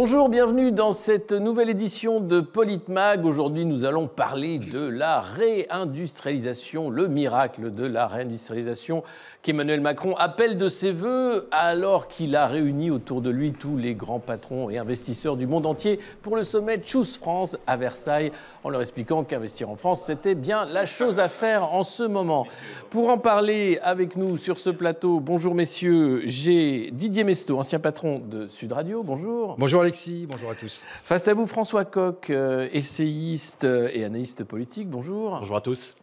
Bonjour, bienvenue dans cette nouvelle édition de Politmag. Aujourd'hui, nous allons parler de la réindustrialisation, le miracle de la réindustrialisation qu'Emmanuel Macron appelle de ses voeux alors qu'il a réuni autour de lui tous les grands patrons et investisseurs du monde entier pour le sommet Choose France à Versailles, en leur expliquant qu'investir en France, c'était bien la chose à faire en ce moment. Pour en parler avec nous sur ce plateau, bonjour messieurs, j'ai Didier Mesto, ancien patron de Sud Radio. Bonjour. Bonjour. Bonjour Alexis, bonjour à tous. Face à vous, François Coq, euh, essayiste euh, et analyste politique. Bonjour. Bonjour à tous.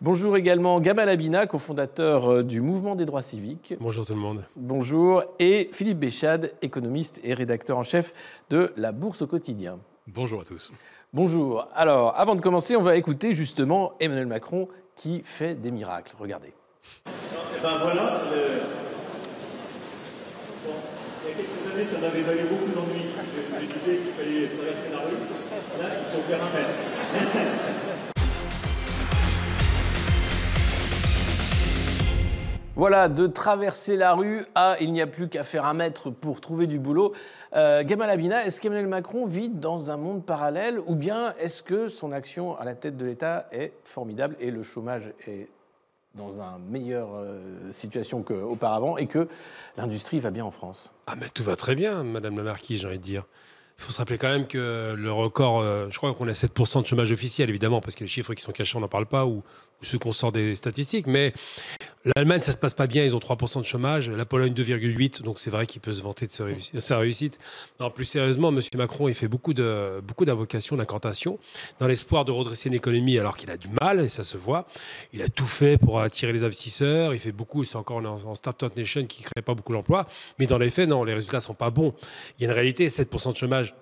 Bonjour également Gamal Abina, cofondateur euh, du Mouvement des droits civiques. Bonjour tout le monde. Bonjour. Et Philippe Béchade, économiste et rédacteur en chef de La Bourse au quotidien. Bonjour à tous. Bonjour. Alors, avant de commencer, on va écouter justement Emmanuel Macron qui fait des miracles. Regardez. Et eh ben voilà, il y a quelques années, ça m'avait valu beaucoup d'ennuis. Je, je, disais qu'il fallait traverser la rue. Là, il faut faire un mètre. Voilà, de traverser la rue à il n'y a plus qu'à faire un mètre pour trouver du boulot. Euh, Gamal Abina, est-ce qu'Emmanuel Macron vit dans un monde parallèle ou bien est-ce que son action à la tête de l'État est formidable et le chômage est dans une meilleure euh, situation qu'auparavant et que l'industrie va bien en France Ah mais tout va très bien, Madame la Marquise, j'ai envie de dire. Il faut se rappeler quand même que le record, euh, je crois qu'on a 7% de chômage officiel, évidemment, parce que les chiffres qui sont cachés, on n'en parle pas, ou, ou ceux qu'on sort des statistiques. Mais L'Allemagne, ça se passe pas bien, ils ont 3% de chômage. La Pologne, 2,8%. Donc c'est vrai qu'il peut se vanter de sa réussite. Non, plus sérieusement, M. Macron, il fait beaucoup de beaucoup d'invocations, d'incantations, dans l'espoir de redresser une économie alors qu'il a du mal, et ça se voit. Il a tout fait pour attirer les investisseurs. Il fait beaucoup, c'est encore en Startup Nation qui ne crée pas beaucoup d'emplois. Mais dans les faits, non, les résultats sont pas bons. Il y a une réalité, 7% de chômage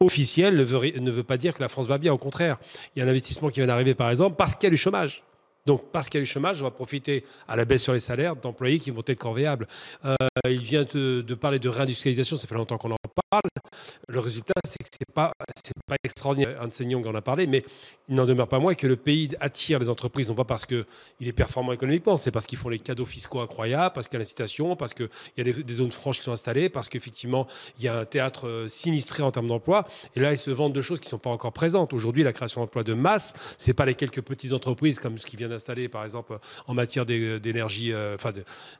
officiel ne veut pas dire que la France va bien. Au contraire, il y a un investissement qui vient d'arriver, par exemple, parce qu'il y a du chômage. Donc, parce qu'il y a eu chômage, on va profiter à la baisse sur les salaires d'employés qui vont être corvéables. Euh, il vient de, parler de réindustrialisation, ça fait longtemps qu'on en Le résultat, c'est que ce n'est pas, pas extraordinaire. Un de en a parlé, mais il n'en demeure pas moins que le pays attire les entreprises, non pas parce qu'il est performant économiquement, c'est parce qu'ils font les cadeaux fiscaux incroyables, parce qu'il y a l'incitation, parce qu'il y a des, zones franches qui sont installées, parce qu'effectivement, il y a un théâtre euh, sinistré en termes d'emploi. Et là, ils se vendent de choses qui ne sont pas encore présentes. Aujourd'hui, la création d'emplois de masse, ce n'est pas les quelques petites entreprises comme ce qui vient d'installer, par exemple, en matière d'énergie, euh, enfin,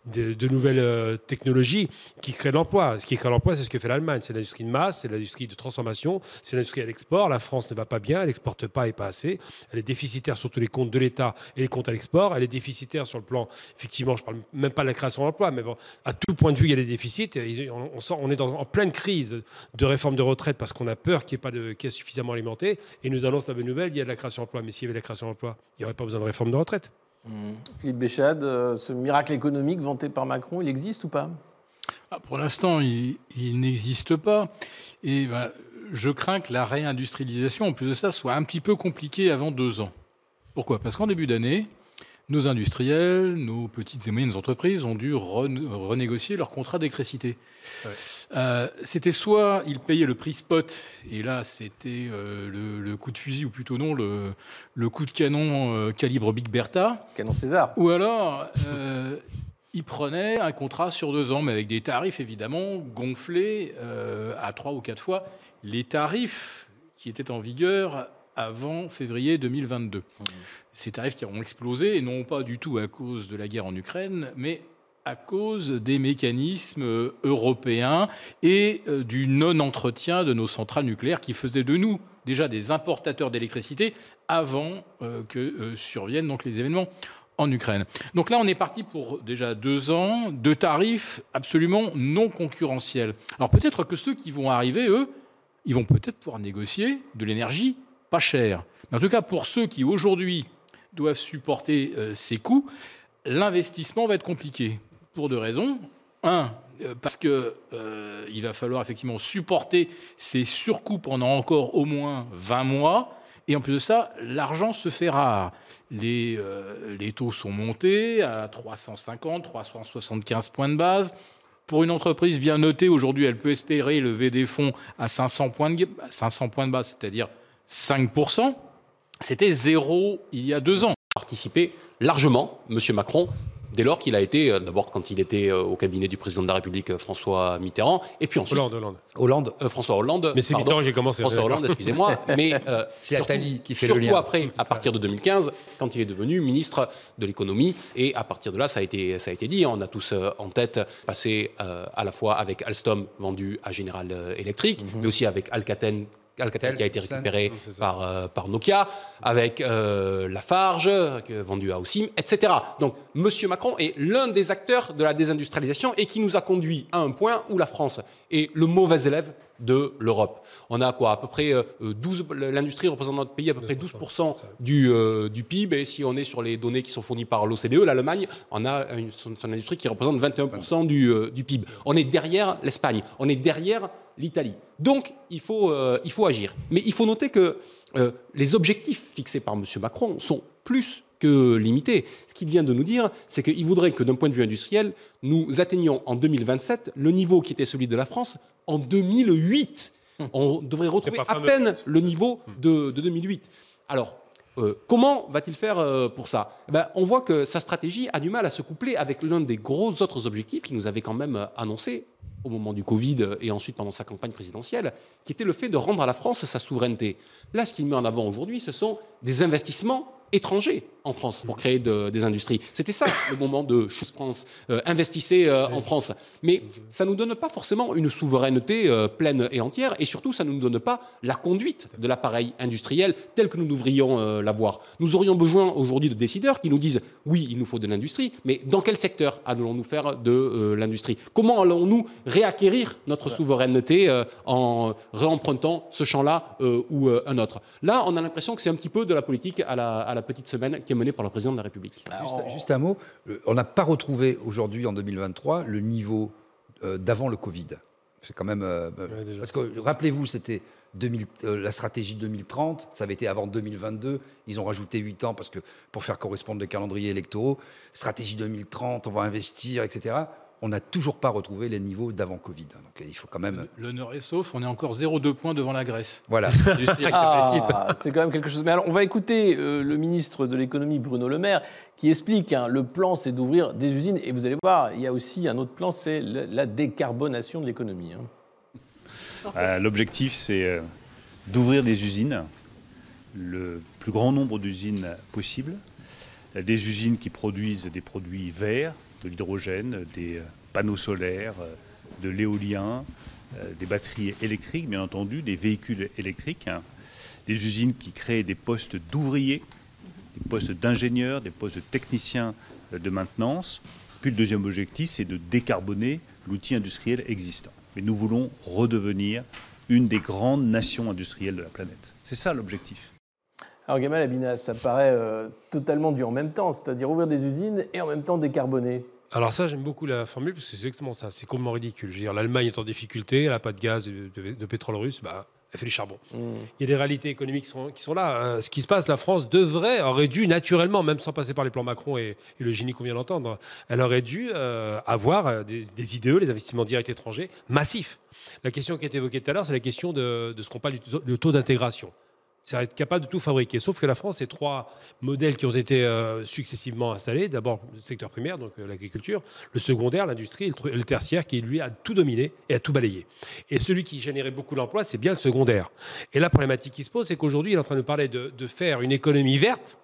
de, nouvelles euh, technologies qui créent l'emploi. Ce qui crée l'emploi, c'est ce que fait l'Allemagne. L'industrie de masse, c'est l'industrie de transformation, c'est l'industrie à l'export. La France ne va pas bien, elle n'exporte pas et pas assez. Elle est déficitaire sur tous les comptes de l'État et les comptes à l'export. Elle est déficitaire sur le plan, effectivement, je ne parle même pas de la création d'emplois, mais bon, à tout point de vue, il y a des déficits. On, est en pleine crise de réforme de retraite parce qu'on a peur qu'il n'y ait pas de caisse suffisamment alimentée. Et nous annonce la bonne nouvelle, il y a de la création d'emplois. Mais s'il y avait de la création d'emplois, il n'y aurait pas besoin de réforme de retraite. Mmh. Philippe Béchade, euh, ce miracle économique vanté par Macron, il existe ou pas? Ah, Pour l'instant, il, n'existe pas. Et bah, je crains que la réindustrialisation, en plus de ça, soit un petit peu compliquée avant deux ans. Pourquoi? Parce qu'en début d'année, nos industriels, nos petites et moyennes entreprises ont dû renégocier leur contrat d'électricité. Euh, c'était soit ils payaient le prix spot, et là c'était euh, le, coup de fusil, ou plutôt non, le, coup de canon euh, calibre Big Bertha. Canon César. Ou alors ils prenaient un contrat sur deux ans, mais avec des tarifs évidemment gonflés à trois ou quatre fois les tarifs qui étaient en vigueur avant février 2022. Mmh. Ces tarifs qui ont explosé, et non pas du tout à cause de la guerre en Ukraine, mais à cause des mécanismes européens et euh, du non-entretien de nos centrales nucléaires qui faisaient de nous déjà des importateurs d'électricité avant euh, que euh, surviennent donc les événements en Ukraine. Donc là, on est parti pour déjà deux ans de tarifs absolument non concurrentiels. Alors peut-être que ceux qui vont arriver, eux, ils vont peut-être pouvoir négocier de l'énergie pas chère. Mais en tout cas, pour ceux qui aujourd'hui doivent supporter euh, ces coûts, l'investissement va être compliqué pour deux raisons. Un, euh, parce qu'il euh, va falloir effectivement supporter ces surcoûts pendant encore au moins 20 mois. Et en plus de ça, l'argent se fait rare. Les, les taux sont montés à 350, 375 points de base. Pour une entreprise bien notée, aujourd'hui, elle peut espérer lever des fonds à 500 points de, 500 points de base, c'est-à-dire 5%. C'était zéro il y a deux ans. Participer largement, M. Macron, dès lors qu'il a été, euh, d'abord quand il était euh, au cabinet du président de la République euh, François Mitterrand, et puis ensuite Hollande, Hollande. Hollande, euh, François Hollande. Mais c'est. Mitterrand qui a commencé. François Hollande, excusez-moi. Mais euh, C'est surtout- Attali qui fait le surtout lien. après, à partir de 2015, quand il est devenu ministre de l'économie, et à partir de là, ça a été, ça a été dit. On a tous en tête passé euh, à la fois avec Alstom vendu à General Electric, Mhm. mais aussi avec Alcatel. Alcatel qui a été récupéré par, euh, par Nokia, avec euh, Lafarge, que- vendu à Ocim, etc. Donc, M. Macron est l'un des acteurs de la désindustrialisation et qui nous a conduit à un point où la France est le mauvais élève de l'Europe. On a quoi À peu près euh, 12, l'industrie représente dans notre pays à peu près 12% du, euh, du PIB. Et si on est sur les données qui sont fournies par l'OCDE, l'Allemagne, on a une, son, son industrie qui représente 21% du, euh, du PIB. On est derrière l'Espagne. On est derrière l'Italie. Donc, il faut, euh, il faut agir. Mais il faut noter que euh, les objectifs fixés par M. Macron sont plus que limités. Ce qu'il vient de nous dire, c'est qu'il voudrait que d'un point de vue industriel, nous atteignions en 2027 le niveau qui était celui de la France en 2008. On devrait retrouver à peine le niveau de, de 2008. Alors, euh, comment va-t-il faire euh, pour ça? Eh ben, On voit que sa stratégie a du mal à se coupler avec l'un des gros autres objectifs qu'il nous avait quand même euh, annoncé au moment du Covid et ensuite pendant sa campagne présidentielle, qui était le fait de rendre à la France sa souveraineté. Là, ce qu'il met en avant aujourd'hui, ce sont des investissements étrangers en France pour créer de- des industries. C'était ça le moment de Choose France. Euh, investissez euh, en France. Mais ça ne nous donne pas forcément une souveraineté euh, pleine et entière et surtout, ça ne nous donne pas la conduite de l'appareil industriel tel que nous devrions l'avoir. Nous aurions besoin aujourd'hui de décideurs qui nous disent oui, il nous faut de l'industrie, mais dans quel secteur allons-nous faire de l'industrie? Comment allons-nous réacquérir notre souveraineté en réempruntant ce champ-là ou un autre? Là, on a l'impression que c'est un petit peu de la politique à la, à la petite semaine qui est menée par le président de la République. Juste, juste un mot, euh, on n'a pas retrouvé aujourd'hui, en 2023, le niveau euh, d'avant le Covid. C'est quand même... euh, Ouais, parce que, rappelez-vous, c'était 2000 euh, la stratégie 2030, ça avait été avant 2022, ils ont rajouté 8 ans parce que, pour faire correspondre les calendriers électoraux. Stratégie 2030, on va investir, etc. On n'a toujours pas retrouvé les niveaux d'avant Covid. Donc il faut quand même... L'honneur est sauf, on est encore 0,2 points devant la Grèce. Voilà. Ah, c'est quand même quelque chose. Mais alors, on va écouter euh, le ministre de l'économie, Bruno Le Maire, qui explique hein, le plan, c'est d'ouvrir des usines. Et vous allez voir, il y a aussi un autre plan, c'est la décarbonation de l'économie. hein. Euh, L'objectif, c'est euh, d'ouvrir des usines, le plus grand nombre d'usines possible, des usines qui produisent des produits verts, de l'hydrogène, des euh, panneaux solaires, euh, de l'éolien, euh, des batteries électriques, bien entendu, des véhicules électriques, hein, des usines qui créent des postes d'ouvriers, des postes d'ingénieurs, des postes de techniciens de maintenance. Puis le deuxième objectif, c'est de décarboner l'outil industriel existant. Mais nous voulons redevenir une des grandes nations industrielles de la planète. C'est ça l'objectif. Alors, Gamal Abina, ça paraît totalement du en même temps, c'est-à-dire ouvrir des usines et en même temps décarboner. Alors ça, j'aime beaucoup la formule parce que c'est exactement ça. C'est complètement ridicule. Je veux dire, l'Allemagne est en difficulté, elle n'a pas de gaz, de, de pétrole russe, bah, elle fait du charbon. Mmh. Il y a des réalités économiques qui sont, qui sont là. Euh, ce qui se passe, la France devrait, aurait dû naturellement, même sans passer par les plans Macron et, et le génie qu'on vient d'entendre, elle aurait dû euh, avoir euh, des, des IDE, les investissements directs étrangers, massifs. La question qui a été évoquée tout à l'heure, c'est la question de, de ce qu'on parle du taux d'intégration. C'est être capable de tout fabriquer. Sauf que la France, c'est trois modèles qui ont été euh, successivement installés. D'abord, le secteur primaire, donc euh, l'agriculture, le secondaire, l'industrie, et le, le tertiaire, qui lui a tout dominé et a tout balayé. Et celui qui générait beaucoup d'emplois, c'est bien le secondaire. Et la problématique qui se pose, c'est qu'aujourd'hui, il est en train de parler de faire une économie verte,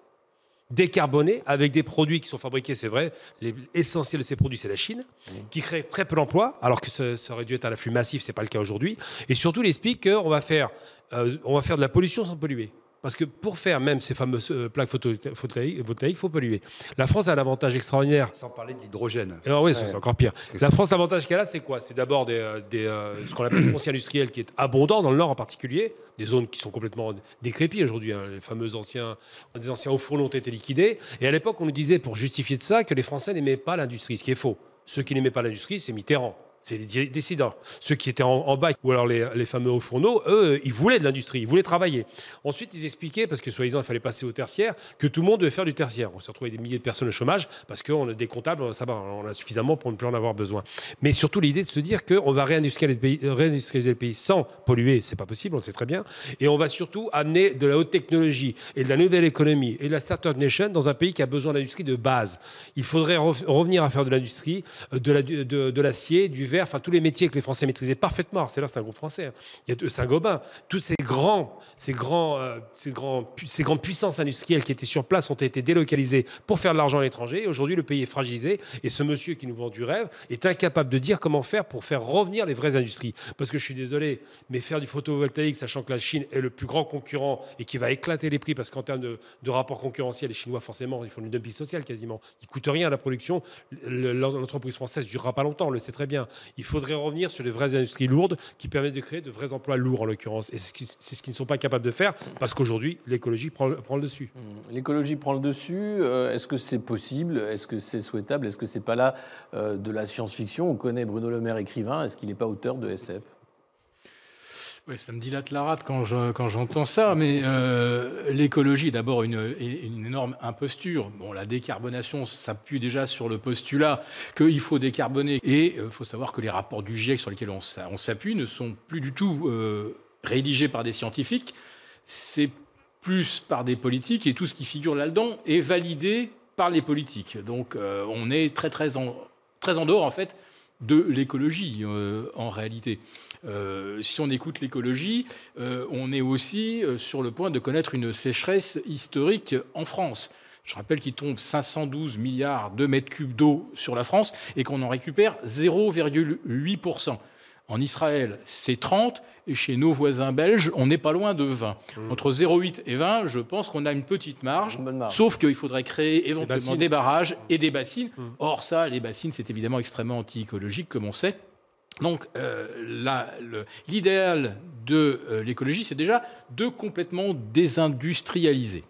décarbonée, avec des produits qui sont fabriqués, c'est vrai. L'essentiel de ces produits, c'est la Chine, qui crée très peu d'emplois, alors que ça, ça aurait dû être à l'afflux massif, c'est pas le cas aujourd'hui. Et surtout, il explique qu'on va faire, euh, on va faire de la pollution sans polluer. Parce que pour faire même ces fameuses euh, plaques photovoltaïques, il faut polluer. La France a un avantage extraordinaire Sans parler de l'hydrogène. alors oui, c'est c'est encore pire. La France, l'avantage qu'elle a, c'est quoi? C'est d'abord des, euh, des, euh, ce qu'on appelle le foncier industriel qui est abondant dans le Nord en particulier, des zones qui sont complètement décrépies aujourd'hui. hein. Les fameux anciens, des anciens hauts fourneaux ont été liquidés. Et à l'époque, on nous disait, pour justifier de ça, que les Français n'aimaient pas l'industrie, ce qui est faux. Ceux qui n'aimaient pas l'industrie, c'est Mitterrand. C'est les décideurs. Ceux qui étaient en, en ou alors les, fameux hauts fourneaux, eux, ils voulaient de l'industrie, ils voulaient travailler. Ensuite, ils expliquaient, parce que soi-disant, il fallait passer au tertiaire, que tout le monde devait faire du tertiaire. On s'est retrouvé des milliers de personnes au chômage, parce qu'on a des comptables, ça va, on a suffisamment pour ne plus en avoir besoin. Mais surtout, l'idée de se dire qu'on va réindustrialiser le pays, réindustrialiser le pays sans polluer, c'est pas possible, on le sait très bien. Et on va surtout amener de la haute technologie et de la nouvelle économie et de la Startup Nation dans un pays qui a besoin d'industrie de base. Il faudrait re- revenir à faire de l'industrie, euh, de la- de- de l'acier, du tous les métiers que les Français maîtrisaient parfaitement. C'est là, c'est un groupe français. hein. Il y a Saint-Gobain. Tous ces grands, ces, grands, euh, ces, grandes puissances industrielles qui étaient sur place ont été délocalisées pour faire de l'argent à l'étranger. Aujourd'hui, le pays est fragilisé. Et ce monsieur qui nous vend du rêve est incapable de dire comment faire pour faire revenir les vraies industries. Parce que je suis désolé, mais faire du photovoltaïque, sachant que la Chine est le plus grand concurrent et qui va éclater les prix, parce qu'en termes de, de rapport concurrentiel, les Chinois, forcément, ils font du dumping social quasiment. Ils coûtent rien à la production. Le- L'entreprise française durera pas longtemps, on le sait très bien. Il faudrait revenir sur les vraies industries lourdes qui permettent de créer de vrais emplois lourds, en l'occurrence. Et c'est ce qu'ils ne sont pas capables de faire, parce qu'aujourd'hui, l'écologie prend, le- dessus. L'écologie prend le dessus. euh, Est-ce que c'est possible? Est-ce que c'est souhaitable? Est-ce que c'est pas là euh, de la science-fiction? On connaît Bruno Le Maire, écrivain. Est-ce qu'il n'est pas auteur de SF Ouais, ça me dilate la rate quand je- quand j'entends ça, mais euh, l'écologie d'abord une, énorme imposture. Bon, la décarbonation s'appuie déjà sur le postulat qu'il faut décarboner. Et il faut savoir que les rapports du GIEC sur lesquels on s'a- on s'appuie ne sont plus du tout euh, rédigés par des scientifiques, c'est plus par des politiques, et tout ce qui figure là-dedans est validé par les politiques. Donc euh, on est très très en dehors, en fait, de l'écologie, euh, en réalité. Euh, si on écoute l'écologie, euh, on est aussi sur le point de connaître une sécheresse historique en France. Je rappelle qu'il tombe 512 milliards de mètres cubes d'eau sur la France et qu'on en récupère 0,8%. En Israël, c'est 30, et chez nos voisins belges, on n'est pas loin de 20. Entre 0,8 et 20, je pense qu'on a une petite marge, Une bonne marge. sauf qu'il faudrait créer éventuellement des barrages et des bassines. Or, ça, les bassines, c'est évidemment extrêmement anti-écologique, comme on sait. Donc, euh, l'idéal de euh, l'écologie, c'est déjà de complètement désindustrialiser.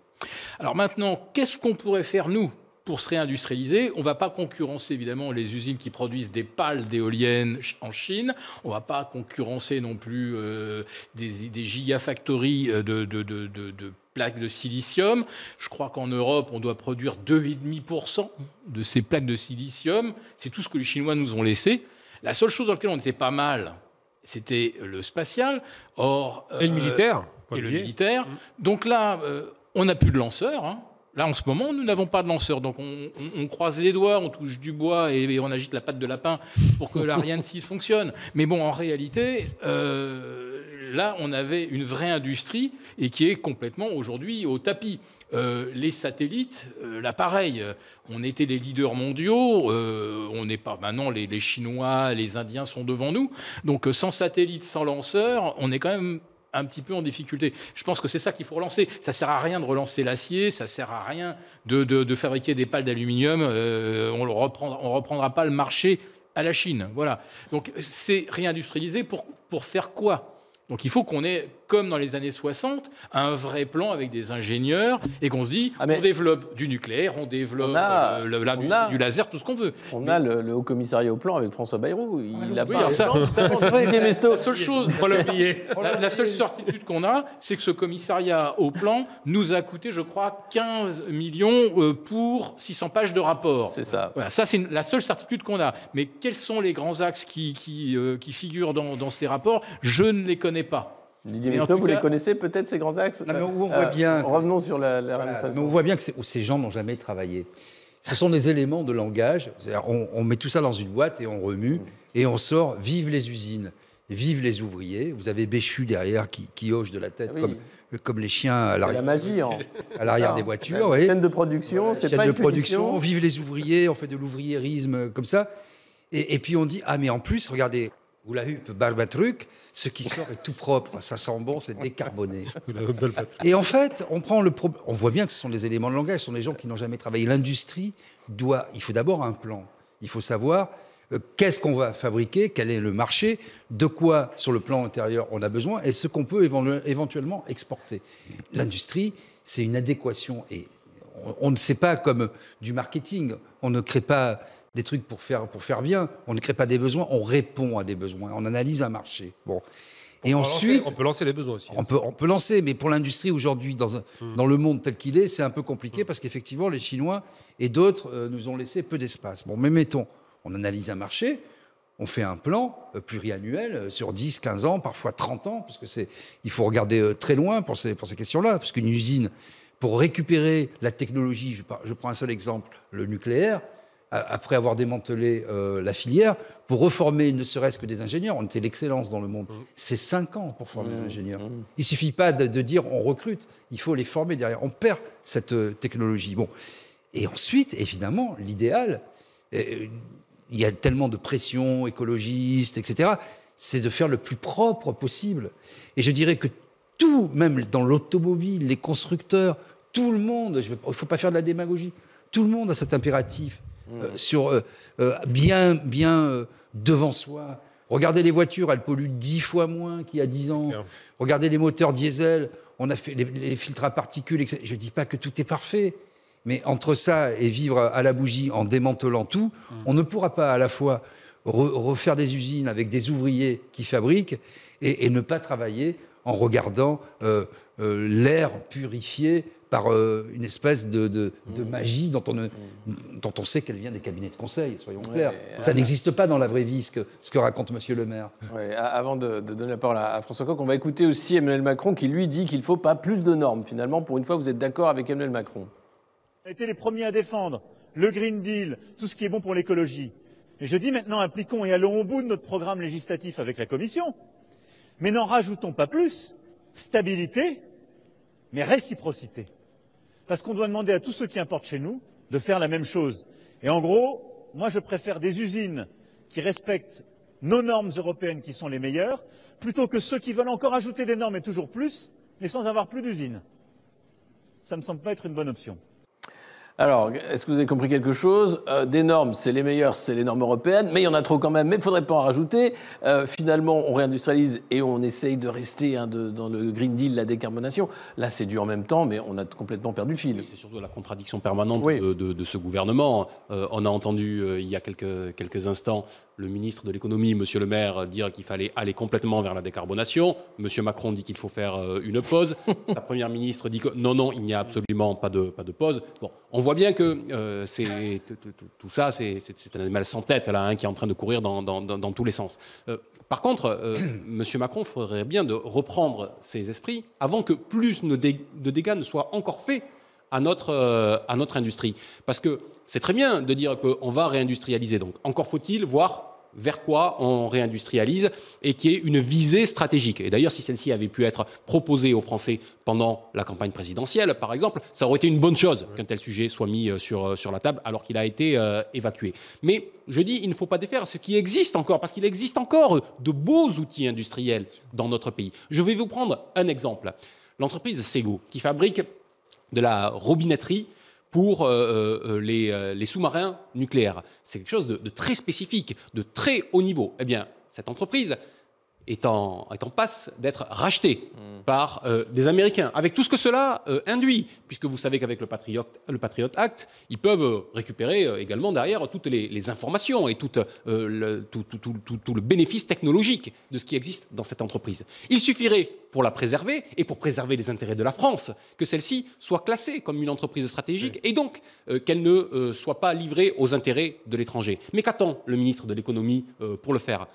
Alors maintenant, qu'est-ce qu'on pourrait faire, nous, pour se réindustrialiser On ne va pas concurrencer, évidemment, les usines qui produisent des pales d'éoliennes en Chine. On ne va pas concurrencer non plus euh, des, des gigafactories euh, de, de- de- de- de plaques de silicium. Je crois qu'en Europe, on doit produire 2,5% de ces plaques de silicium. C'est tout ce que les Chinois nous ont laissé. La seule chose dans laquelle on était pas mal, c'était le spatial. Or, Et le euh, militaire pas et le militaire. Donc là, euh, on n'a plus de lanceurs. hein. Là, en ce moment, nous n'avons pas de lanceurs. Donc, on, croise les doigts, on touche du bois et, on agite la patte de lapin pour que l'Ariane 6 fonctionne. Mais bon, en réalité, euh, là, on avait une vraie industrie et qui est complètement aujourd'hui au tapis. Euh, les satellites, euh, là pareil, euh, on était les leaders mondiaux, on n'est pas maintenant les, les Chinois, les Indiens sont devant nous. Donc sans satellites, sans lanceurs, on est quand même un petit peu en difficulté. Je pense que c'est ça qu'il faut relancer. Ça sert à rien de relancer l'acier, ça sert à rien de, de- fabriquer des pales d'aluminium. euh, on ne reprendra, reprendra pas le marché à la Chine. Voilà. Donc c'est réindustrialiser pour, pour faire quoi? Donc il faut qu'on ait, comme dans les années 60, un vrai plan avec des ingénieurs et qu'on se dit, Ah, on développe du nucléaire, on développe On a- euh, le- la- on a- du laser, tout ce qu'on veut. On a le, le haut commissariat au plan avec François Bayrou. Il a oui, pas. ça- ça, c'est. La seule chose, l'a oublié. la, la seule certitude qu'on a, c'est que ce commissariat au plan nous a coûté, je crois, 15 millions euh, pour 600 pages de rapport. C'est ça. Voilà, ça c'est la seule certitude qu'on a. Mais quels sont les grands axes qui, qui, euh, qui figurent dans, dans ces rapports? Je ne les connais pas. Didier vous cas- les connaissez peut-être ces grands axes? Non, mais où on voit bien- Revenons sur la, la Voilà, mais on voit bien que c'est- ces gens n'ont jamais travaillé. Ce sont des éléments de langage. On, on met tout ça dans une boîte et on remue et on sort. Vive les usines, vive les ouvriers. Vous avez Béchu derrière qui, qui hoche de la tête Ah oui. comme, comme les chiens à C'est la l'arrière, magie. En... à l'arrière Ah, des voitures. la. Chaîne de production, c'est Chaîne pas de une production. punition. Vive les ouvriers. On fait de l'ouvriérisme euh, comme ça. Et, et puis on dit ah mais en plus regardez. Ou la huppe, barbatruc, ce qui sort est tout propre, ça sent bon, c'est décarboné. Et en fait, on prend le problème. On voit bien que ce sont des éléments de langage, ce sont des gens qui n'ont jamais travaillé. L'industrie doit. Il faut d'abord un plan. Il faut savoir euh, qu'est-ce qu'on va fabriquer, quel est le marché, de quoi sur le plan intérieur on a besoin et ce qu'on peut éventu- éventuellement exporter. L'industrie, c'est une adéquation et on, on ne sait pas comme du marketing. On ne crée pas des trucs pour faire, pour faire bien. On ne crée pas des besoins, on répond à des besoins. On analyse un marché. Bon. Et On peut lancer- ensuite, on peut lancer les besoins aussi. on peut, on peut lancer, mais pour l'industrie aujourd'hui, dans, un- dans le monde tel qu'il est, c'est un peu compliqué parce qu'effectivement, les Chinois et d'autres euh, nous ont laissé peu d'espace. Bon, mais mettons, on analyse un marché, on fait un plan euh, pluriannuel euh, sur 10, 15 ans, parfois 30 ans, parce que c'est, il faut regarder très loin pour ces, pour ces questions-là, parce qu'une usine, pour récupérer la technologie, je, prends un seul exemple, le nucléaire, après avoir démantelé euh, la filière, pour reformer ne serait-ce que des ingénieurs, on était l'excellence dans le monde. C'est cinq ans pour former un ingénieur. Il suffit pas de, de dire on recrute, il faut les former derrière. On perd cette euh, technologie. Bon. Et ensuite, évidemment, l'idéal, euh, il y a tellement de pression écologiste, etc., c'est de faire le plus propre possible. Et je dirais que tout, même dans l'automobile, les constructeurs, tout le monde, il ne faut pas faire de la démagogie, tout le monde a cet impératif euh, sur euh, euh, bien, bien devant soi. Regardez les voitures, elles polluent dix fois moins qu'il y a dix ans. Regardez les moteurs diesel, on a fait les, les filtres à particules. etc. Je ne dis pas que tout est parfait, mais entre ça et vivre à la bougie en démantelant tout, on ne pourra pas à la fois re- refaire des usines avec des ouvriers qui fabriquent et, et ne pas travailler en regardant euh, euh, l'air purifié par euh, une espèce de, de- de magie dont on, ne- dont on sait qu'elle vient des cabinets de conseil, soyons clairs. Ça n'existe pas dans la vraie vie, ce que, ce que raconte Monsieur le maire. Ouais, avant de, de donner la parole à, à François Coq, on va écouter aussi Emmanuel Macron qui lui dit qu'il ne faut pas plus de normes. Finalement, pour une fois, vous êtes d'accord avec Emmanuel Macron On a été les premiers à défendre le Green Deal, tout ce qui est bon pour l'écologie. Et je dis maintenant, appliquons et allons au bout de notre programme législatif avec la Commission. Mais n'en rajoutons pas plus. Stabilité, mais réciprocité. Parce qu'on doit demander à tous ceux qui importent chez nous de faire la même chose. Et en gros, moi je préfère des usines qui respectent nos normes européennes qui sont les meilleures, plutôt que ceux qui veulent encore ajouter des normes et toujours plus, mais sans avoir plus d'usines. Ça ne me semble pas être une bonne option. Alors, est-ce que vous avez compris quelque chose? Euh, Des normes, c'est les meilleures, c'est les normes européennes, mais il y en a trop quand même, mais il ne faudrait pas en rajouter. Euh, finalement, on réindustrialise et on essaye de rester hein, de- dans le Green Deal, la décarbonation. Là, c'est dur en même temps, mais on a complètement perdu le fil. Oui, C'est surtout la contradiction permanente Oui. de, de- de ce gouvernement. Euh, on a entendu il y a quelques, quelques instants le ministre de l'économie, Monsieur le Maire, dire qu'il fallait aller complètement vers la décarbonation. Monsieur Macron dit qu'il faut faire une pause. Sa première ministre dit que non, non, il n'y a absolument pas de, pas de pause. Bon, on voit bien que euh, tout- ça, c'est un animal sans tête là, hein, qui est en train de courir dans, tous les sens. Euh, par contre, euh, Monsieur Macron ferait bien de reprendre ses esprits avant que plus de dé- de dégâts ne soient encore faits à notre, à notre industrie. Parce que c'est très bien de dire qu'on va réindustrialiser. Donc encore faut-il voir vers quoi on réindustrialise et qui est une visée stratégique. Et d'ailleurs, si celle-ci avait pu être proposée aux Français pendant la campagne présidentielle, par exemple, ça aurait été une bonne chose qu'un tel sujet soit mis euh, sur, euh, sur la table alors qu'il a été euh, évacué. Mais je dis, il ne faut pas défaire ce qui existe encore, parce qu'il existe encore de beaux outils industriels dans notre pays. Je vais vous prendre un exemple. L'entreprise Sego, qui fabrique de la robinetterie pour euh, euh, les, euh, les sous-marins nucléaires. C'est quelque chose de très spécifique, de très haut niveau. Eh bien, cette entreprise est en, est en passe d'être rachetée par euh, des Américains, avec tout ce que cela euh, induit, puisque vous savez qu'avec le Patriot, le Patriot Act, ils peuvent euh, récupérer euh, également derrière toutes les, les informations et tout, le, tout, tout- tout- tout- tout le bénéfice technologique de ce qui existe dans cette entreprise. Il suffirait, pour la préserver et pour préserver les intérêts de la France, que celle-ci soit classée comme une entreprise stratégique et donc qu'elle ne soit pas livrée aux intérêts de l'étranger. Mais qu'attend le ministre de l'économie pour le faire?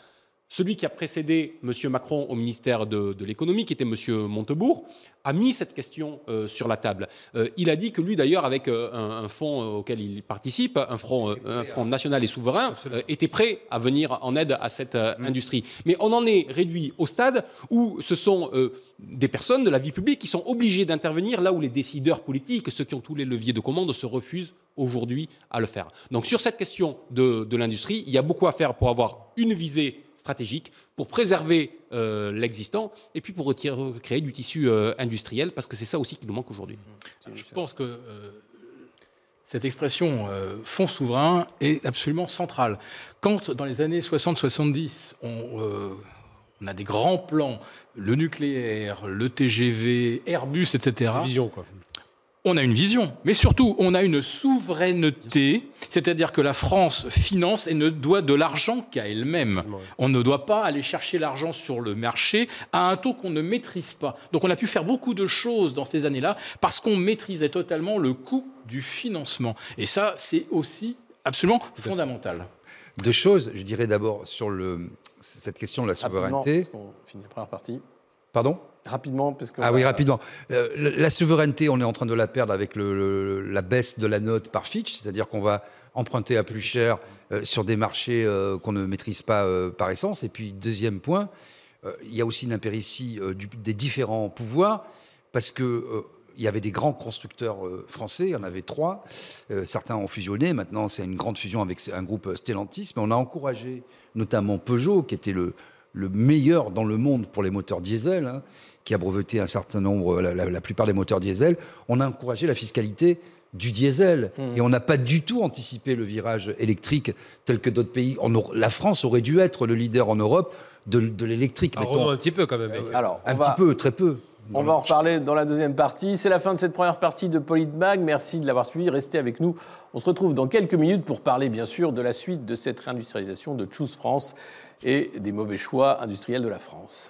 Celui qui a précédé M. Macron au ministère de, de l'économie, qui était M. Montebourg, a mis cette question euh, sur la table. Euh, il a dit que lui, d'ailleurs, avec euh, un, un fonds auquel il participe, un front, un front national et souverain, était prêt à venir en aide à cette euh, industrie. Mais on en est réduit au stade où ce sont des personnes de la vie publique qui sont obligées d'intervenir là où les décideurs politiques, ceux qui ont tous les leviers de commande, se refusent aujourd'hui à le faire. Donc sur cette question de, de l'industrie, il y a beaucoup à faire pour avoir une visée stratégique, pour préserver euh, l'existant et puis pour retirer- créer du tissu euh, industriel, parce que c'est ça aussi qui nous manque aujourd'hui. Je pense que euh, cette expression euh, fonds souverain est absolument centrale. Quand, dans les années 60-70, on, euh, on a des grands plans, le nucléaire, le TGV, Airbus, etc., Vision, quoi. On a une vision, mais surtout, on a une souveraineté, c'est-à-dire que la France finance et ne doit de l'argent qu'à elle-même. On ne doit pas aller chercher l'argent sur le marché à un taux qu'on ne maîtrise pas. Donc on a pu faire beaucoup de choses dans ces années-là parce qu'on maîtrisait totalement le coût du financement. Et ça, c'est aussi absolument fondamental. Deux choses, je dirais d'abord sur le, cette question de la souveraineté. On finit la première partie. Pardon? Rapidement, parce que Ah oui, rapidement. Euh, la, souveraineté, on est en train de la perdre avec le- le- la baisse de la note par Fitch, c'est-à-dire qu'on va emprunter à plus cher euh, sur des marchés euh, qu'on ne maîtrise pas par essence. Et puis, deuxième point, il y a aussi une impéritie du- des différents pouvoirs, parce que il y avait des grands constructeurs français, il y en avait trois. Certains ont fusionné. Maintenant, c'est une grande fusion avec un groupe Stellantis. Mais on a encouragé notamment Peugeot, qui était le, le meilleur dans le monde pour les moteurs diesel, hein, qui a breveté un certain nombre, la, la- la plupart des moteurs diesel. On a encouragé la fiscalité du diesel. Et on n'a pas du tout anticipé le virage électrique tel que d'autres pays. On la France aurait dû être le leader en Europe de, de l'électrique. Un petit peu quand même. mec. Alors, un va- petit peu, très peu. On va en reparler dans la deuxième partie. C'est la fin de cette première partie de Politmag. Merci de l'avoir suivi. Restez avec nous. On se retrouve dans quelques minutes pour parler, bien sûr, de la suite de cette réindustrialisation de Choose France et des mauvais choix industriels de la France.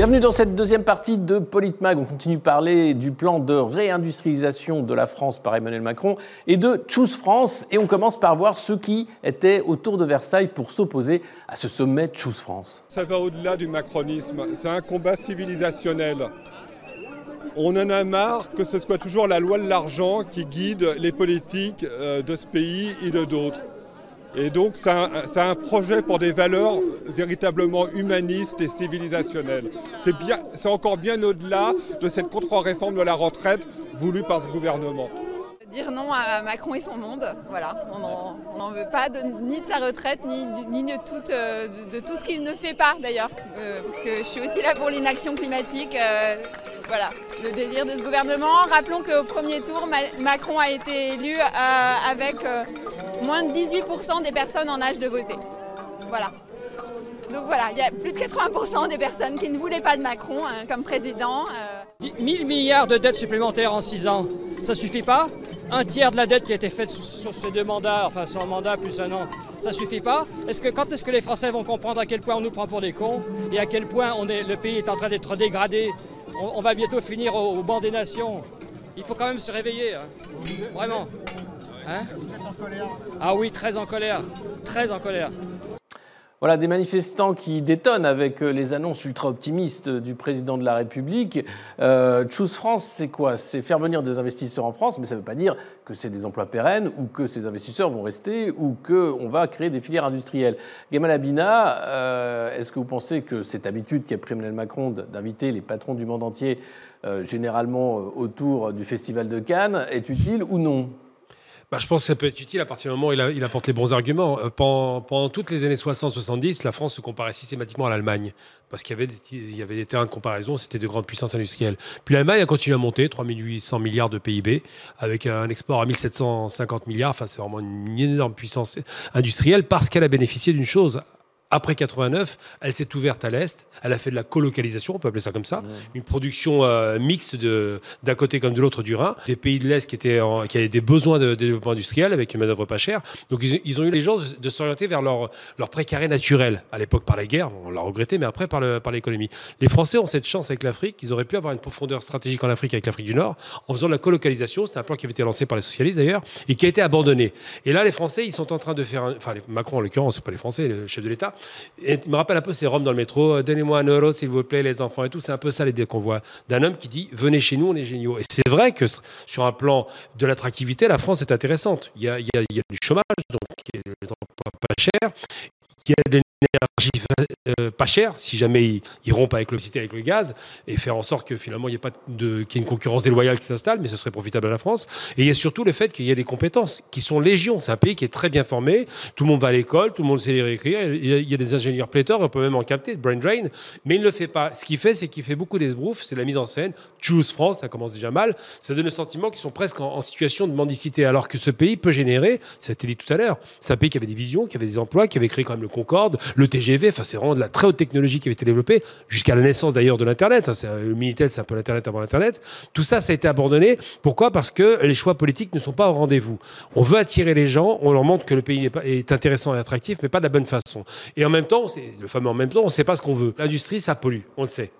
Bienvenue dans cette deuxième partie de Politmag. On continue de parler du plan de réindustrialisation de la France par Emmanuel Macron et de Choose France. Et on commence par voir ceux qui étaient autour de Versailles pour s'opposer à ce sommet Choose France. Ça va au-delà du macronisme. C'est un combat civilisationnel. On en a marre que ce soit toujours la loi de l'argent qui guide les politiques euh, de ce pays et de d'autres. Et donc, c'est un, un projet pour des valeurs véritablement humanistes et civilisationnelles. C'est encore bien au-delà de cette contre-réforme de la retraite voulue par ce gouvernement. Dire non à Macron et son monde, voilà. On n'en veut pas de, ni de sa retraite, ni, euh, de, tout ce qu'il ne fait pas d'ailleurs. Euh, parce que je suis aussi là pour l'inaction climatique. euh, voilà, le délire de ce gouvernement. Rappelons qu'au premier tour, Ma- Macron a été élu avec moins de 18% des personnes en âge de voter. Voilà. Donc voilà, il y a plus de 80% des personnes qui ne voulaient pas de Macron hein, comme président. euh. 1000 milliards de dettes supplémentaires en 6 ans, ça suffit pas? Un tiers de la dette qui a été faite sur, sur ces deux mandats, enfin sur un mandat plus un an, ça suffit pas? Est-ce que quand est-ce que les Français vont comprendre à quel point on nous prend pour des cons et à quel point le pays est en train d'être dégradé? On, va bientôt finir au, au banc des nations. Il faut quand même se réveiller, hein. vraiment. Hein ah oui, très en colère, très en colère. Voilà, des manifestants qui détonnent avec euh, les annonces ultra-optimistes du président de la République. Euh, Choose France, c'est quoi? C'est faire venir des investisseurs en France, mais ça ne veut pas dire que c'est des emplois pérennes ou que ces investisseurs vont rester ou qu'on va créer des filières industrielles. Gamal Abina, euh, est-ce que vous pensez que cette habitude qu'a pris Emmanuel Macron d'inviter les patrons du monde entier, généralement autour du Festival de Cannes, est utile ou non? Bah, je pense que ça peut être utile à partir du moment où il, a- il apporte les bons arguments. Euh, Pendant, pendant toutes les années 60-70, la France se comparait systématiquement à l'Allemagne. Parce qu'il y avait, des, y avait des terrains de comparaison, c'était de grandes puissances industrielles. Puis l'Allemagne a continué à monter, 3800 milliards de PIB, avec un export à 1750 milliards. Enfin, c'est vraiment une énorme puissance industrielle parce qu'elle a bénéficié d'une chose. Après 89, elle s'est ouverte à l'Est, elle a fait de la colocalisation, on peut appeler ça comme ça, une production euh, mixte d'un côté comme de l'autre du Rhin, des pays de l'Est qui, étaient en- qui avaient des besoins de, développement industriel avec une main-d'œuvre pas chère. Donc ils, ils ont eu les gens de s'orienter vers leur, leur précaré naturel. À l'époque par les guerres, on l'a regretté, mais après par le- par l'économie. Les Français ont cette chance avec l'Afrique, ils auraient pu avoir une profondeur stratégique en Afrique avec l'Afrique du Nord en faisant de la colocalisation. C'est un plan qui avait été lancé par les socialistes d'ailleurs et qui a été abandonné. Et là, les Français, ils sont en train de faire, un- enfin Macron en l'occurrence, c'est pas les Français, le chef de l'État. Et il me rappelle un peu ces Roms dans le métro. euh, Donnez-moi un euro s'il vous plaît, les enfants et tout. C'est un peu ça l'idée qu'on voit d'un homme qui dit venez chez nous, on est géniaux. Et c'est vrai que sur un plan de l'attractivité, la France est intéressante. Il y a, il y a- il y a du chômage, donc il y a des emplois pas chers. Il y a des énergie euh, pas chère, si jamais ils, ils rompent avec l'électricité, avec le gaz, et faire en sorte que finalement il n'y ait pas de, qu'il y ait une concurrence déloyale qui s'installe, mais ce serait profitable à la France. Et il y a surtout le fait qu'il y a des compétences qui sont légion. C'est un pays qui est très bien formé, tout le monde va à l'école, tout le monde sait lire et écrire, il y a, des ingénieurs pléthores, on peut même en capter, brain drain, mais il ne le fait pas. Ce qu'il fait, c'est qu'il fait beaucoup d'esbroufs, c'est la mise en scène. Choose France, ça commence déjà mal. Ça donne le sentiment qu'ils sont presque en, en situation de mendicité, alors que ce pays peut générer, ça a été dit tout à l'heure, c'est un pays qui avait des visions, qui avait des emplois, qui avait créé quand même le Concorde, le TGV, enfin c'est vraiment de la très haute technologie qui avait été développée, jusqu'à la naissance d'ailleurs de l'Internet. hein. C'est, euh, le Minitel, c'est un peu l'Internet avant l'Internet. Tout ça, ça a été abandonné. Pourquoi? Parce que les choix politiques ne sont pas au rendez-vous. On veut attirer les gens, on leur montre que le pays est intéressant et attractif, mais pas de la bonne façon. Et en même temps, le fameux en même temps, on ne sait pas ce qu'on veut. L'industrie, ça pollue, on le sait.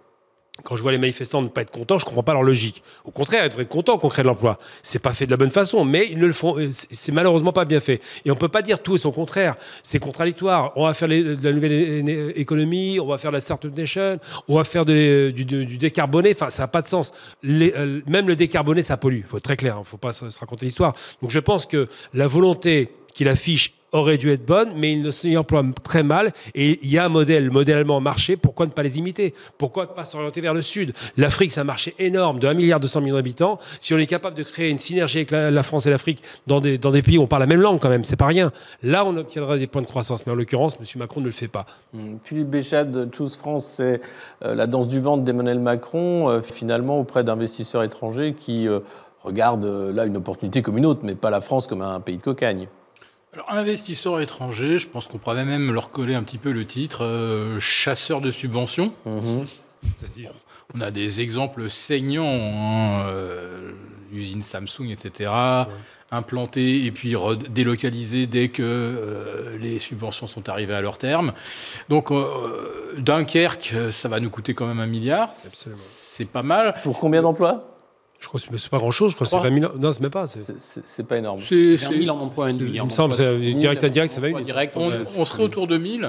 Quand je vois les manifestants ne pas être contents, je comprends pas leur logique. Au contraire, ils devraient être contents qu'on crée de l'emploi. C'est pas fait de la bonne façon, mais ils ne le font. euh, c'est- malheureusement pas bien fait. Et on peut pas dire tout et son contraire. C'est contradictoire. On va faire de la nouvelle économie, on va faire la startup nation, on va faire de- du, du- décarboné. Enfin, ça n'a pas de sens. Euh, même le décarboné, ça pollue. Faut être très clair. Il faut pas se raconter l'histoire. Donc, je pense que la volonté qu'il affiche aurait dû être bonne, mais il ne s'y emploie très mal. Et il y a un modèle, le modèle allemand marché, pourquoi ne pas les imiter? Pourquoi ne pas s'orienter vers le Sud? L'Afrique, c'est un marché énorme de 1 milliard 200 millions d'habitants. Si on est capable de créer une synergie avec la, France et l'Afrique dans des, dans des pays où on parle la même langue quand même, c'est pas rien. Là, on obtiendra des points de croissance. Mais en l'occurrence, M. Macron ne le fait pas. Hmm. Philippe Béchade, Choose France, c'est euh, la danse du ventre d'Emmanuel Macron, euh, finalement auprès d'investisseurs étrangers qui euh, regardent là une opportunité comme une autre, mais pas la France comme un pays de cocagne. Alors, investisseurs étrangers, je pense qu'on pourrait même leur coller un petit peu le titre euh, chasseurs de subventions. Mhm. C'est-à-dire, on a des exemples saignants, hein, euh, usines Samsung, etc., implantées et puis délocalisées dès que euh, les subventions sont arrivées à leur terme. Donc, euh, Dunkerque, ça va nous coûter quand même un milliard. C'est pas mal. Pour combien d'emplois? Je crois que c'est- pas grand-chose. Je crois que c'est Trois. 20 000. Non, c'est même pas. c'est- pas énorme. C'est- Vers c'est- 1000 en emploi induit. Il me semble, c'est direct, indirect, ça va une. direct, On, serait autour de 1000,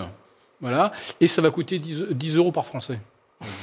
voilà, et ça va coûter 10, 10 euros par Français.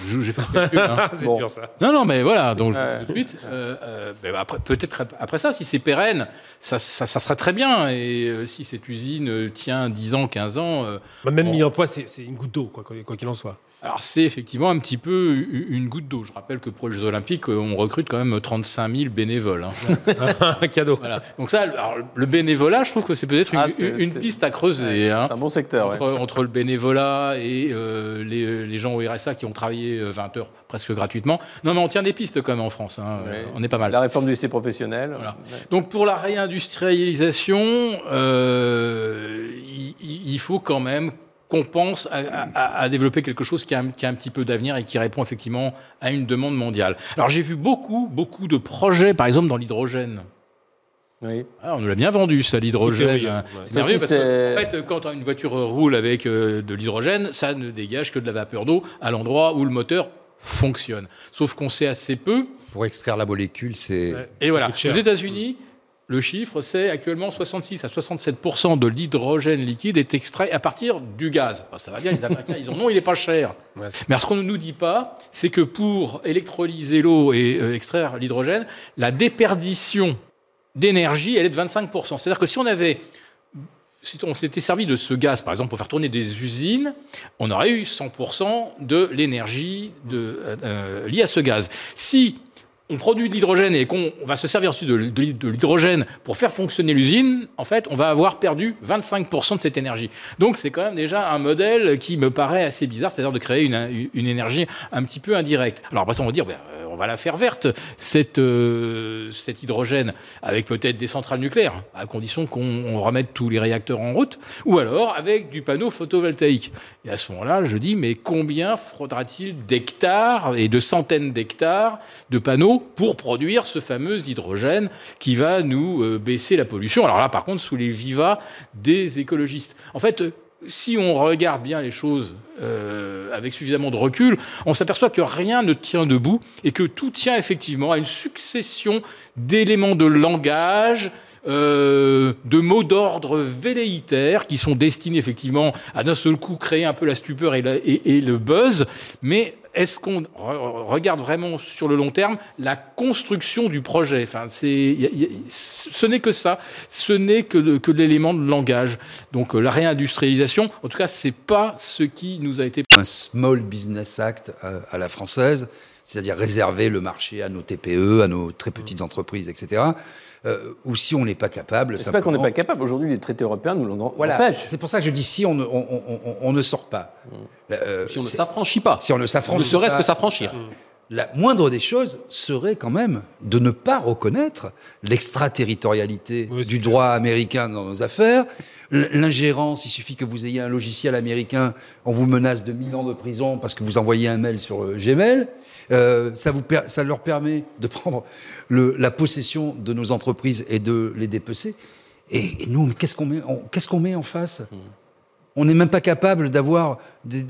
Je- J'ai fait hein. c'est Bon. dur ça. Non, non, mais voilà, donc Ouais. tout de suite, euh, euh, ben, après, peut-être ap- après ça, si c'est pérenne, ça, ça, ça sera très bien, et euh, si cette usine tient 10 ans, 15 ans, euh, Bah, Même Bon. mis en poids, c'est c'est une goutte d'eau, quoi quoi qu'il en soit. Alors c'est effectivement un petit peu une goutte d'eau. Je rappelle que pour les Jeux Olympiques, euh, on recrute quand même 35 000 bénévoles. hein. un cadeau. Voilà. Donc ça, alors, le bénévolat, je trouve que c'est peut-être une, Ah, une piste à creuser. hein. C'est un bon secteur. ouais. entre, entre le bénévolat et euh, les, les gens au RSA qui ont travaillé euh, 20 heures presque gratuitement. Non, mais on tient des pistes quand même en France. hein. Ouais. Euh, On est pas mal. La réforme du lycée professionnel. Voilà. Ouais. Donc pour la réindustrialisation, euh, il faut quand même qu'on pense à, à- à développer quelque chose qui a, un- qui a un petit peu d'avenir et qui répond effectivement à une demande mondiale. Alors j'ai vu beaucoup, beaucoup de projets, par exemple dans l'hydrogène. Oui. Ah, on nous l'a bien vendu, ça, l'hydrogène. Oui, oui, ouais. C'est merveilleux parce que, en fait, quand une voiture roule avec euh, de l'hydrogène, ça ne dégage que de la vapeur d'eau à l'endroit où le moteur fonctionne. Sauf qu'on sait assez peu. Pour extraire la molécule, c'est. Et voilà. Aux États-Unis, le chiffre, c'est actuellement 66 à 67 de l'hydrogène liquide est extrait à partir du gaz. Ça va bien, les Américains, ils ont non, il n'est pas cher. Ouais, Mais ce qu'on ne nous dit pas, c'est que pour électrolyser l'eau et euh, extraire l'hydrogène, la déperdition d'énergie, elle est de 25%. C'est-à-dire que si on avait si on s'était servi de ce gaz, par exemple, pour faire tourner des usines, on aurait eu 100% de l'énergie euh, euh, liée à ce gaz. Si on produit de l'hydrogène et qu'on va se servir ensuite de, l'hydrogène pour faire fonctionner l'usine, en fait, on va avoir perdu 25% de cette énergie. Donc, c'est quand même déjà un modèle qui me paraît assez bizarre, c'est-à-dire de créer une, énergie un petit peu indirecte. Alors, après ça, on va dire, ben, euh, va la faire verte, euh, cet hydrogène, avec peut-être des centrales nucléaires, à condition qu'on on remette tous les réacteurs en route, ou alors avec du panneau photovoltaïque. Et à ce moment-là, je dis, mais combien faudra-t-il d'hectares et de centaines d'hectares de panneaux pour produire ce fameux hydrogène qui va nous euh, baisser la pollution? Alors là, par contre, sous les vivas des écologistes. En fait, si on regarde bien les choses euh, avec suffisamment de recul, on s'aperçoit que rien ne tient debout et que tout tient effectivement à une succession d'éléments de langage, euh, de mots d'ordre velléitaires qui sont destinés effectivement à d'un seul coup créer un peu la stupeur et, le buzz. Mais est-ce qu'on re- regarde vraiment sur le long terme la construction du projet? Enfin, Ce n'est que ça, ce n'est que, que l'élément de langage. Donc euh, la réindustrialisation, en tout cas, c'est pas ce qui nous a été un Small Business Act à, à la française, c'est-à-dire réserver le marché à nos TPE, à nos très petites entreprises, etc. Euh, ou si on n'est pas capable. C'est pas qu'on n'est pas capable. Aujourd'hui, les traités européens nous l'en Voilà, c'est pour ça que je dis si on ne, on, on- on- on ne sort pas. Euh, Si on ne c'est- s'affranchit pas. si on ne s'affranchit Ne serait-ce que s'affranchir. La moindre des choses serait quand même de ne pas reconnaître l'extraterritorialité Oui, du clair. droit américain dans nos affaires, l'ingérence, il suffit que vous ayez un logiciel américain, on vous menace de 1000 ans de prison parce que vous envoyez un mail sur euh, Gmail. Euh, ça, leur permet de prendre la possession de nos entreprises et de les dépecer. Et, nous, qu'est-ce qu'on met, qu'est-ce qu'on met en face? On n'est même pas capable d'avoir.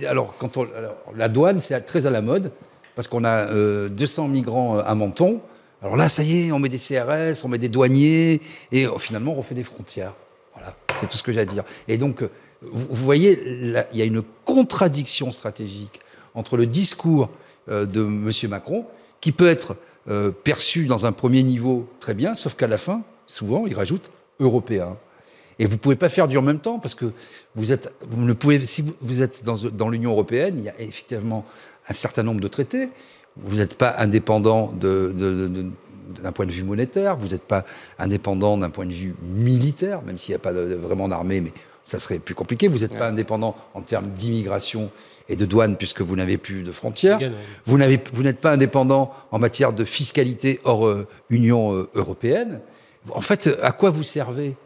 alors, quand on- la douane, c'est très à la mode, parce qu'on a euh, 200 migrants euh, à Menton. Alors là, ça y est, on met des CRS, on met des douaniers, et euh, finalement, on refait des frontières. C'est tout ce que j'ai à dire. Et donc, euh, vous, voyez, il y a une contradiction stratégique entre le discours euh, de M. Macron, qui peut être euh, perçu dans un premier niveau très bien, sauf qu'à la fin, souvent, il rajoute européen. Et vous ne pouvez pas faire du en même temps parce que si vous, êtes dans, l'Union européenne, il y a effectivement un certain nombre de traités. Vous n'êtes pas indépendant de- d'un point de vue monétaire, vous n'êtes pas indépendant d'un point de vue militaire, même s'il n'y a pas de- vraiment d'armée, mais ça serait plus compliqué. Vous n'êtes pas indépendant en termes d'immigration et de douane puisque vous n'avez plus de frontières. Vous n'avez- vous n'êtes pas indépendant en matière de fiscalité hors euh, Union euh, européenne. En fait, à quoi vous servez?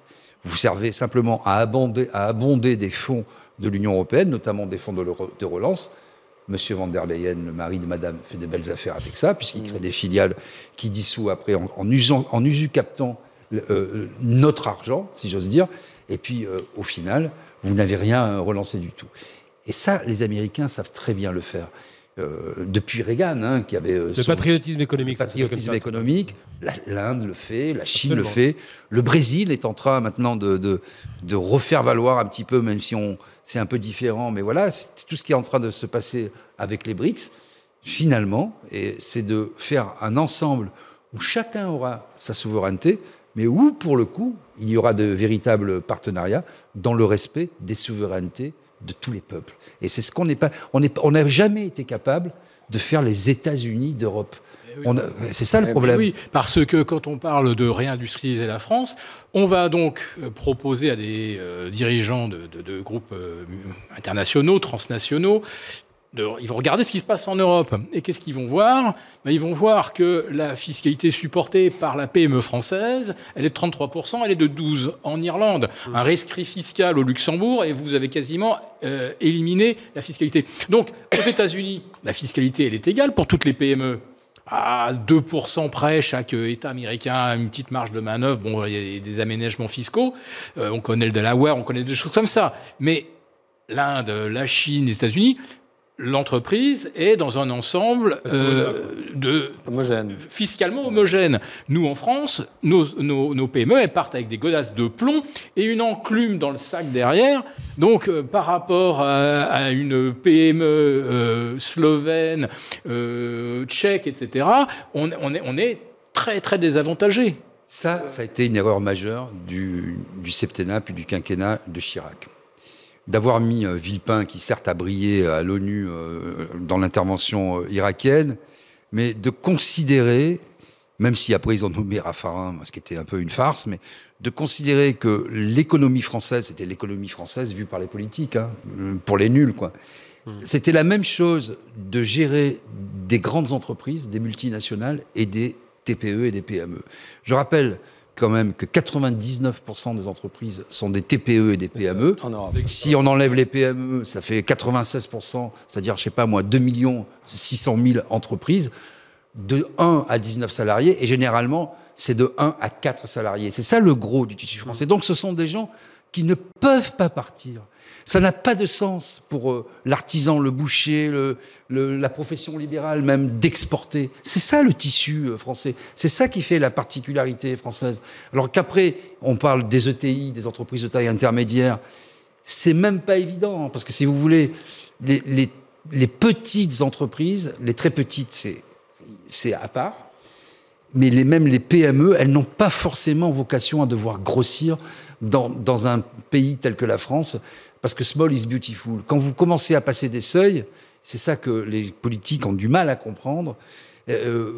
Vous servez simplement à abonder, à abonder des fonds de l'Union européenne, notamment des fonds de relance. Monsieur van der Leyen, le mari de Madame, fait de belles affaires avec ça, puisqu'il crée des filiales qui dissout après en, en usant, en usucaptant le- euh, notre argent, si j'ose dire. Et puis, euh, au final, vous n'avez rien euh, relancé du tout. Et ça, les Américains savent très bien le faire. Euh, depuis Reagan, hein, qui avait euh, Le patriotisme économique. s'appelle patriotisme économique. L'Inde le fait, la Chine le fait. Le Brésil est en train maintenant de, de- de refaire valoir un petit peu, même si on c'est un peu différent. Mais voilà, c'est tout ce qui est en train de se passer avec les BRICS, finalement, et c'est de faire un ensemble où chacun aura sa souveraineté, mais où, pour le coup, il y aura de véritables partenariats dans le respect des souverainetés de tous les peuples. Et c'est ce qu'on n'est pas. On n'a jamais été capable de faire les États-Unis d'Europe. A- C'est ça le Eh problème. Oui, parce que quand on parle de réindustrialiser la France, on va donc euh, proposer à des euh, dirigeants de, de- de groupes euh, internationaux, transnationaux, de- ils vont regarder ce qui se passe en Europe. Et qu'est-ce qu'ils vont voir? Ben, Ils vont voir que la fiscalité supportée par la PME française, elle est de 33%, elle est de 12% en Irlande. Un rescrit fiscal au Luxembourg et vous avez quasiment euh, éliminé la fiscalité. Donc, aux États-Unis, la fiscalité, elle est égale pour toutes les PME à 2% près, chaque État américain a une petite marge de manœuvre. Bon, il y a des aménagements fiscaux. Euh, on connaît le Delaware, on connaît des choses comme ça. Mais l'Inde, la Chine, les États-Unis, l'entreprise est dans un ensemble euh, de Homogène. fiscalement homogène. Nous, en France, nos, nos- nos PME, elles partent avec des godasses de plomb et une enclume dans le sac derrière. Donc, euh, par rapport à, à une PME euh, slovène, euh, tchèque, etc., on, on est, on est très, très désavantagé. Ça, ça a été une erreur majeure du, du septennat puis du quinquennat de Chirac. D'avoir mis euh, Villepin, qui certes a brillé à l'ONU euh, dans l'intervention euh, irakienne, mais de considérer, même si après ils ont nommé Raffarin, ce qui était un peu une farce, mais de considérer que l'économie française, c'était l'économie française vue par les politiques, hein, pour les nuls, quoi. C'était la même chose de gérer des grandes entreprises, des multinationales et des TPE et des PME. Je rappelle quand même que 99% des entreprises sont des TPE et des PME. Si on enlève les PME, ça fait 96%, c'est-à-dire, je sais pas moi, 2 600 000 entreprises, de 1 à 19 salariés, et généralement, c'est de 1 à 4 salariés. C'est ça le gros du tissu français. Donc, ce sont des gens qui ne peuvent pas partir. Ça n'a pas de sens pour euh, l'artisan, le boucher, la profession libérale même d'exporter. C'est ça le tissu euh, français. C'est ça qui fait la particularité française. Alors qu'après, on parle des ETI, des entreprises de taille intermédiaire. C'est même pas évident, hein, parce que si vous voulez, les, petites entreprises, les très petites, c'est c'est à part. Mais même les PME, elles n'ont pas forcément vocation à devoir grossir dans, dans un pays tel que la France, parce que small is beautiful. Quand vous commencez à passer des seuils, c'est ça que les politiques ont du mal à comprendre, euh,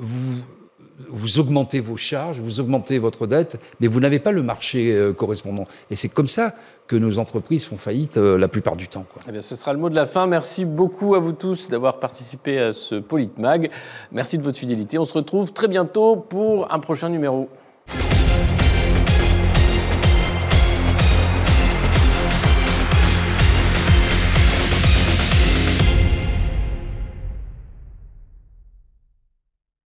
vous, augmentez vos charges, vous augmentez votre dette, mais vous n'avez pas le marché euh, correspondant. Et c'est comme ça que nos entreprises font faillite euh, la plupart du temps. Eh bien, ce sera le mot de la fin. Merci beaucoup à vous tous d'avoir participé à ce Politmag. Merci de votre fidélité. On se retrouve très bientôt pour un prochain numéro.